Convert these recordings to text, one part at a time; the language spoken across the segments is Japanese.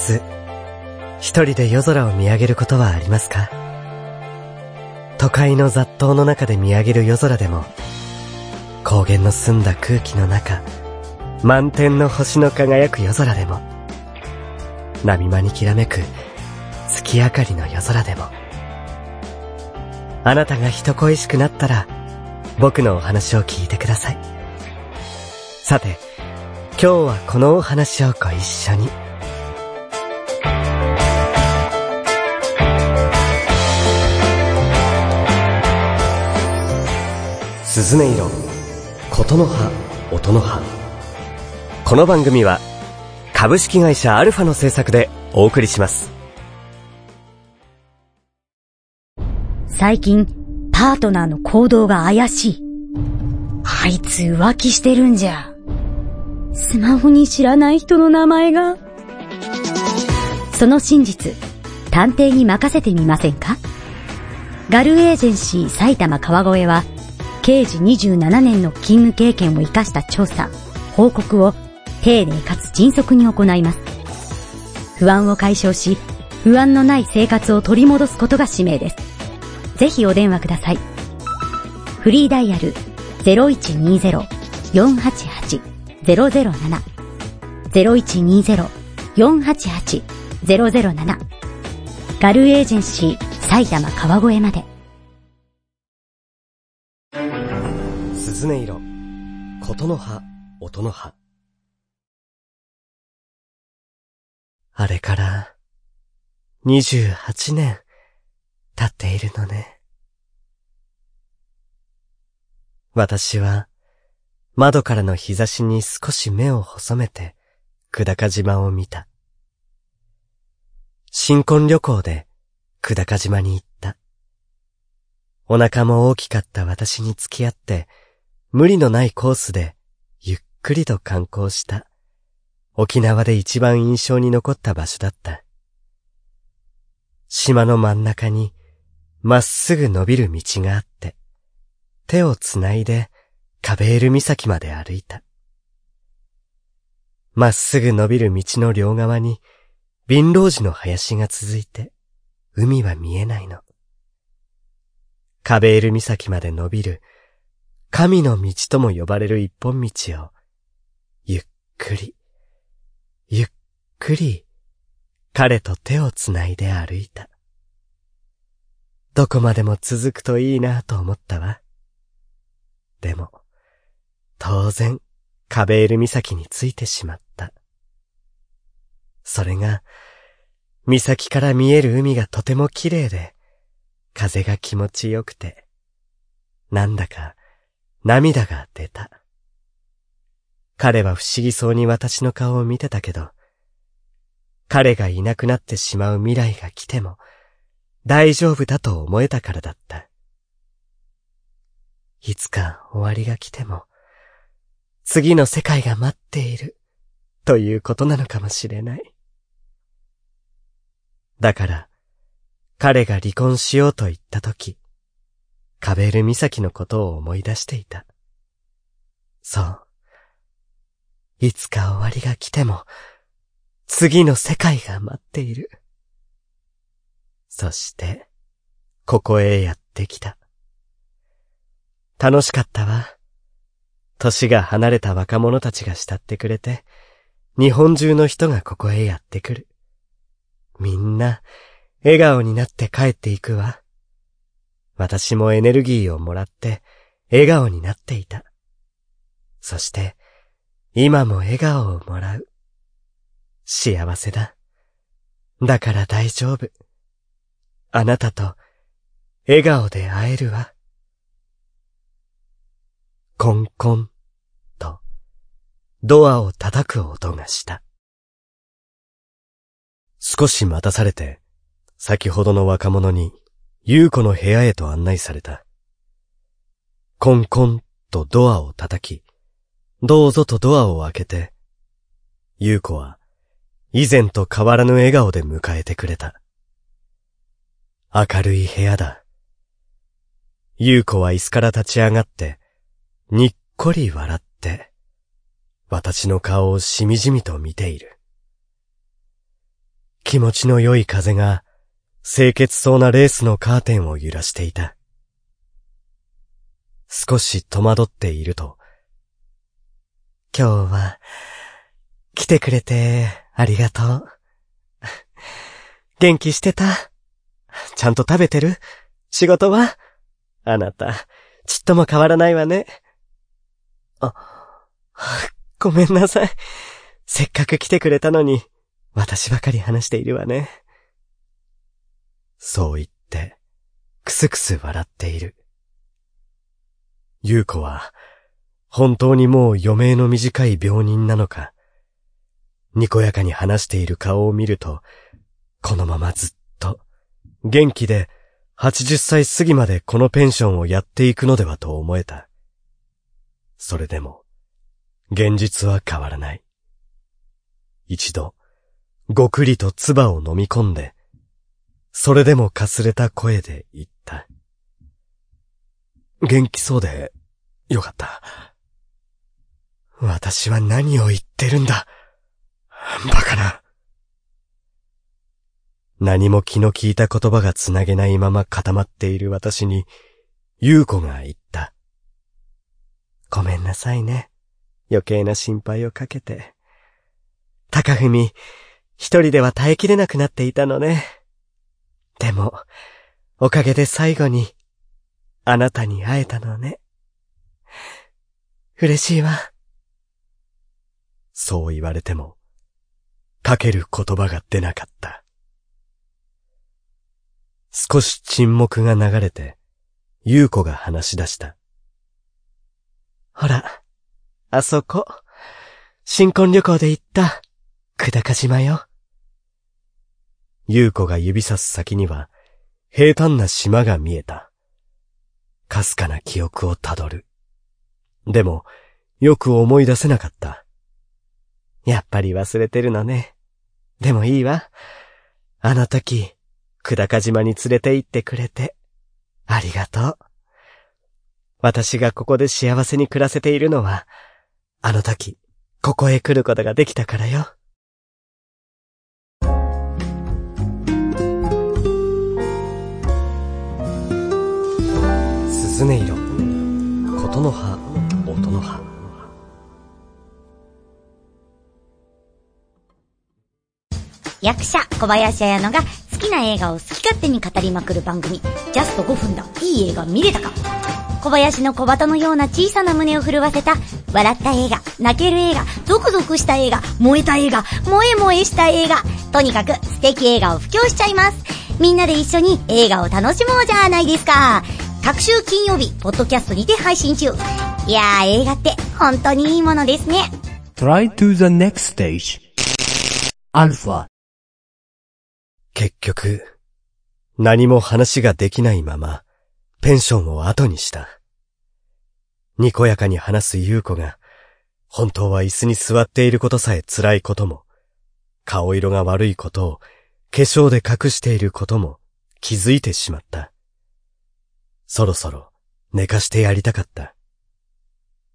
週末、一人で夜空を見上げることはありますか？都会の雑踏の中で見上げる夜空でも、高原の澄んだ空気の中、満天の星の輝く夜空でも、波間にきらめく月明かりの夜空でも、あなたが人恋しくなったら、僕のお話を聞いてください。さて、今日はこのお話をご一緒に。鈴音色、琴の葉、音の葉。この番組は、株式会社アルファの制作でお送りします。最近、パートナーの行動が怪しい。あいつ浮気してるんじゃ。スマホに知らない人の名前が。その真実、探偵に任せてみませんか？ガルエージェンシー埼玉川越は、刑事27年の勤務経験を活かした調査、報告を丁寧かつ迅速に行います。不安を解消し、不安のない生活を取り戻すことが使命です。ぜひお電話ください。フリーダイヤル0120-488-007 0120-488-007ガルエージェンシー埼玉川越まで。鈴音色、琴の葉、音の葉。あれから28年経っているのね。私は窓からの日差しに少し目を細めて久高島を見た。新婚旅行で久高島に行った。お腹も大きかった私に付き合って無理のないコースでゆっくりと観光した沖縄で一番印象に残った場所だった。島の真ん中にまっすぐ伸びる道があって、手をつないでカベール岬まで歩いた。まっすぐ伸びる道の両側に、貧乏寺の林が続いて、海は見えないの。カベール岬まで伸びる、神の道とも呼ばれる一本道を、ゆっくり、ゆっくり、彼と手をつないで歩いた。どこまでも続くといいなと思ったわ。でも、当然、カベール岬に着いてしまった。それが、岬から見える海がとても綺麗で、風が気持ちよくて、なんだか涙が出た。彼は不思議そうに私の顔を見てたけど、彼がいなくなってしまう未来が来ても、大丈夫だと思えたからだった。いつか終わりが来ても、次の世界が待っている、ということなのかもしれない。だから、彼が離婚しようと言ったとき、カベル岬のことを思い出していた。そう。いつか終わりが来ても、次の世界が待っている。そして、ここへやってきた。楽しかったわ。歳が離れた若者たちが慕ってくれて、日本中の人がここへやってくる。みんな、笑顔になって帰っていくわ。私もエネルギーをもらって、笑顔になっていた。そして、今も笑顔をもらう。幸せだ。だから大丈夫。あなたと笑顔で会えるわ。コンコンとドアを叩く音がした。少し待たされて、先ほどの若者に優子の部屋へと案内された。コンコンとドアを叩き、どうぞとドアを開けて、優子は以前と変わらぬ笑顔で迎えてくれた。明るい部屋だ。優子は椅子から立ち上がって、にっこり笑って、私の顔をしみじみと見ている。気持ちの良い風が清潔そうなレースのカーテンを揺らしていた。少し戸惑っていると、今日は来てくれてありがとう。元気してた？ちゃんと食べてる？仕事は？あなた、ちっとも変わらないわね。あ、ごめんなさい。せっかく来てくれたのに、私ばかり話しているわね。そう言って、くすくす笑っている。優子は、本当にもう余命の短い病人なのか、にこやかに話している顔を見ると、このままずっと、元気で80歳過ぎまでこのペンションをやっていくのではと思えた。それでも、現実は変わらない。一度、ごくりと唾を飲み込んで、それでもかすれた声で言った。元気そうで、よかった。私は何を言ってるんだ。バカな。何も気の利いた言葉がつなげないまま固まっている私に、優子が言った。ごめんなさいね。余計な心配をかけて。高文、一人では耐えきれなくなっていたのね。でも、おかげで最後に、あなたに会えたのね。嬉しいわ。そう言われても、かける言葉が出なかった。少し沈黙が流れて、優子が話し出した。ほら、あそこ、新婚旅行で行った、久高島よ。優子が指さす先には、平坦な島が見えた。かすかな記憶をたどる。でも、よく思い出せなかった。やっぱり忘れてるのね。でもいいわ。あの時、久高島に連れて行ってくれて、ありがとう。私がここで幸せに暮らせているのは、あの時、ここへ来ることができたからよ。音色、琴の葉、音の葉。役者小林彩乃が好きな映画を好き勝手に語りまくる番組、ジャスト5分だ、いい映画見れたか小林の小鳩のような小さな胸を震わせた、笑った映画、泣ける映画、ゾクゾクした映画、燃えた映画、萌え萌えした映画、とにかく素敵映画を布教しちゃいます。みんなで一緒に映画を楽しもうじゃないですか。各週金曜日、ポッドキャストにて配信中。いやー、映画って本当にいいものですね。Try to the next stage. アルファ結局、何も話ができないまま、ペンションを後にした。にこやかに話す優子が、本当は椅子に座っていることさえ辛いことも、顔色が悪いことを化粧で隠していることも気づいてしまった。そろそろ寝かしてやりたかった。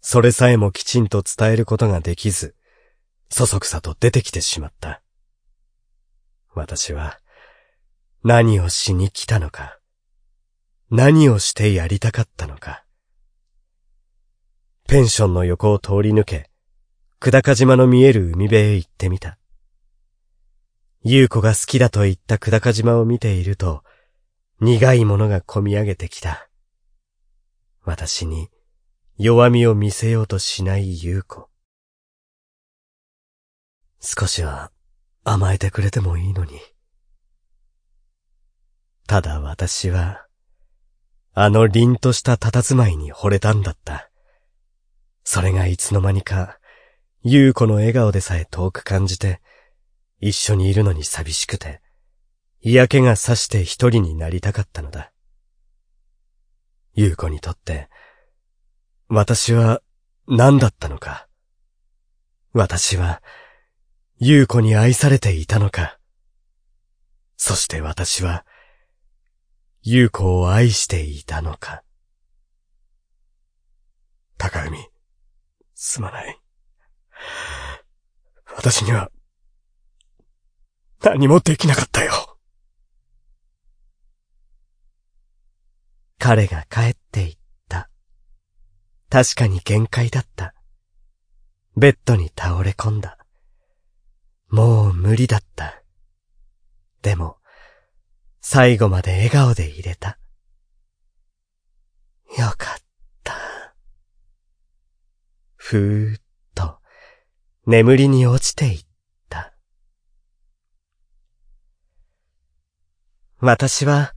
それさえもきちんと伝えることができず、そそくさと出てきてしまった。私は、何をしに来たのか、何をしてやりたかったのか。ペンションの横を通り抜け、久高島の見える海辺へ行ってみた。優子が好きだと言った久高島を見ていると、苦いものが込み上げてきた。私に弱みを見せようとしない優子。少しは甘えてくれてもいいのに。ただ私は、あの凛とした佇まいに惚れたんだった。それがいつの間にか、優子の笑顔でさえ遠く感じて、一緒にいるのに寂しくて、嫌気がさして一人になりたかったのだ。優子にとって、私は何だったのか。私は、優子に愛されていたのか。そして私は、優子を愛していたのか。高海、すまない。私には、何もできなかったよ。彼が帰っていった。確かに限界だった。ベッドに倒れ込んだ。もう無理だった。でも、最後まで笑顔で入れた。よかった。ふーっと眠りに落ちていった。私は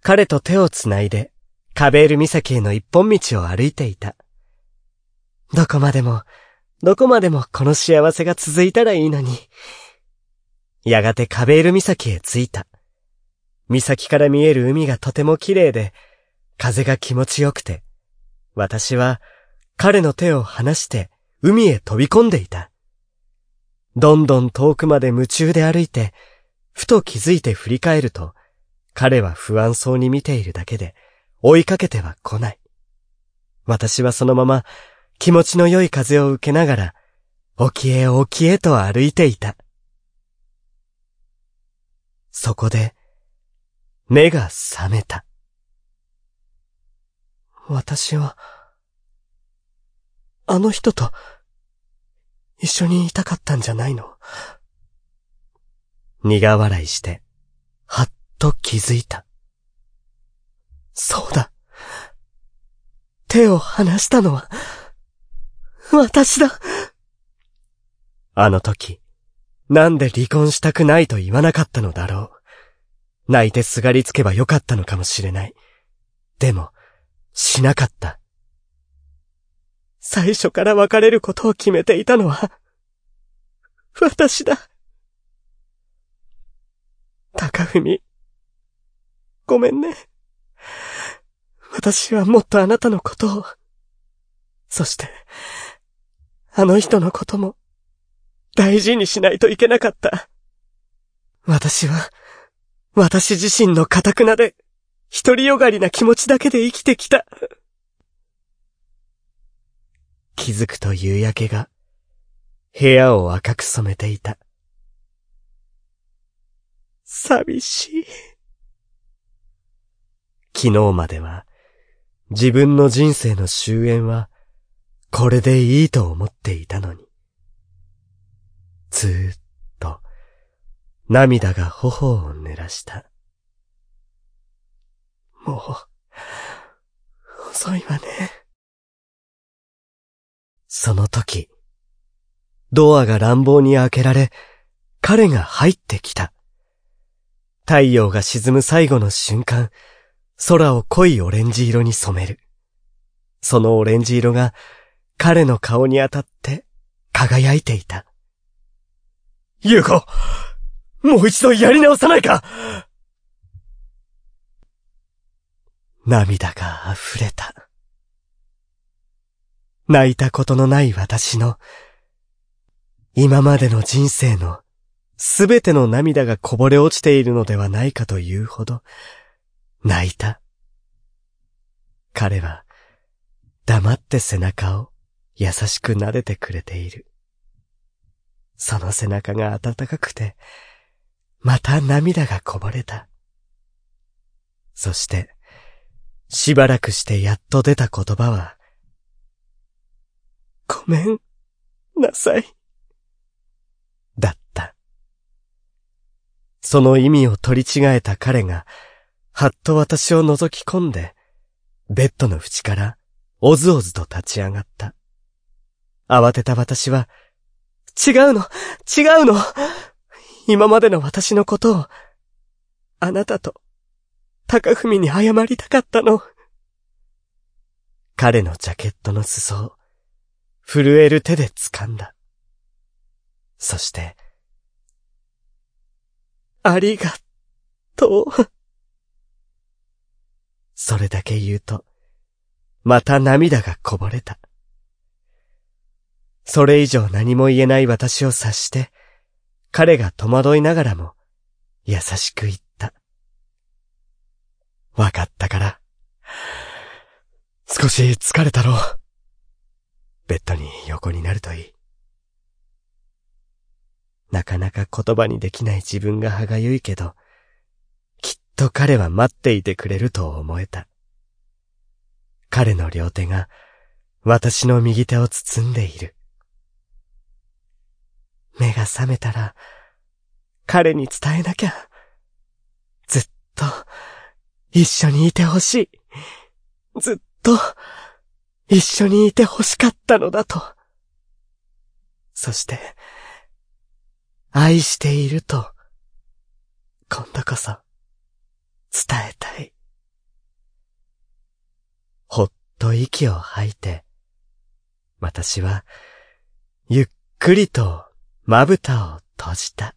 彼と手をつないでカベール岬への一本道を歩いていた。どこまでも、どこまでもこの幸せが続いたらいいのに。やがてカベール岬へ着いた。岬から見える海がとても綺麗で、風が気持ちよくて、私は彼の手を離して海へ飛び込んでいた。どんどん遠くまで夢中で歩いて、ふと気づいて振り返ると、彼は不安そうに見ているだけで、追いかけては来ない。私はそのまま気持ちの良い風を受けながら、沖へ沖へと歩いていた。そこで、目が覚めた。私は、あの人と、一緒にいたかったんじゃないの？苦笑いして、はっと気づいた。そうだ。手を離したのは、私だ。あの時、なんで離婚したくないと言わなかったのだろう。泣いてすがりつけばよかったのかもしれない。でも、しなかった。最初から別れることを決めていたのは、私だ。高文、ごめんね。私はもっとあなたのことを、そして、あの人のことも、大事にしないといけなかった。私は、私自身の堅くなで、独りよがりな気持ちだけで生きてきた。気づくと夕焼けが、部屋を赤く染めていた。寂しい。昨日までは、自分の人生の終焉は、これでいいと思っていたのに。ずーっと、涙が頬を濡らした。もう、遅いわね。その時、ドアが乱暴に開けられ、彼が入ってきた。太陽が沈む最後の瞬間、空を濃いオレンジ色に染める。そのオレンジ色が彼の顔に当たって輝いていた。優子もう一度やり直さないか涙が溢れた。泣いたことのない私の、今までの人生のすべての涙がこぼれ落ちているのではないかというほど、泣いた。彼は、黙って背中を優しく撫でてくれている。その背中が暖かくて、また涙がこぼれた。そして、しばらくしてやっと出た言葉は、ごめんなさい。だった。その意味を取り違えた彼が、はっと私を覗き込んで、ベッドの縁からおずおずと立ち上がった。慌てた私は、違うの違うの今までの私のことを、あなたと高文に謝りたかったの。彼のジャケットの裾を、震える手で掴んだ。そして、ありがとう。それだけ言うと、また涙がこぼれた。それ以上何も言えない私を察して、彼が戸惑いながらも、優しく言った。わかったから。少し疲れたろう。ベッドに横になるといい。なかなか言葉にできない自分が歯がゆいけど、と彼は待っていてくれると思えた。彼の両手が私の右手を包んでいる。目が覚めたら、彼に伝えなきゃ。ずっと、一緒にいてほしい。ずっと、一緒にいてほしかったのだと。そして、愛していると、今度こそ、伝えたい。ほっと息を吐いて、私は、ゆっくりとまぶたを閉じた。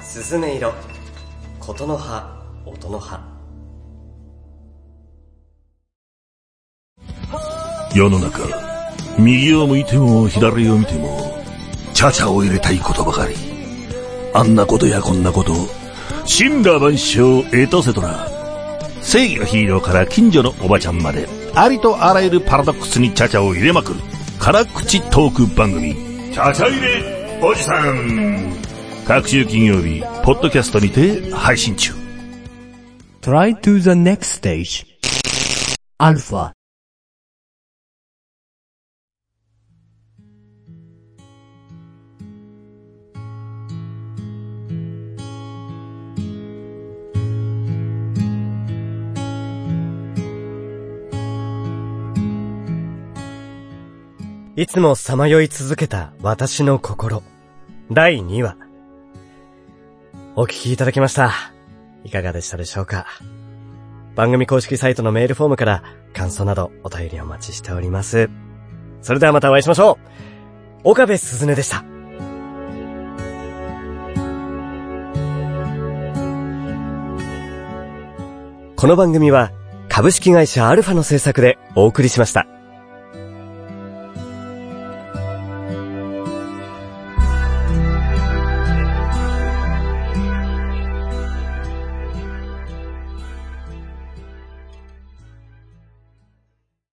すずめ色、ことの葉、音の葉。世の中、右を向いても左を見ても、チャチャを入れたいことばかり。あんなことやこんなこと、神羅万象エトセトラ。正義のヒーローから近所のおばちゃんまで、ありとあらゆるパラドックスにチャチャを入れまくる、辛口トーク番組、チャチャ入れおじさん。各週金曜日、ポッドキャストにて配信中。Try to the next stage. Alpha. いつもさまよい続けた私の心。第2話。お聞きいただきました。いかがでしたでしょうか？番組公式サイトのメールフォームから感想などお便りお待ちしております。それではまたお会いしましょう。岡部すずねでした。この番組は株式会社アルファの制作でお送りしました。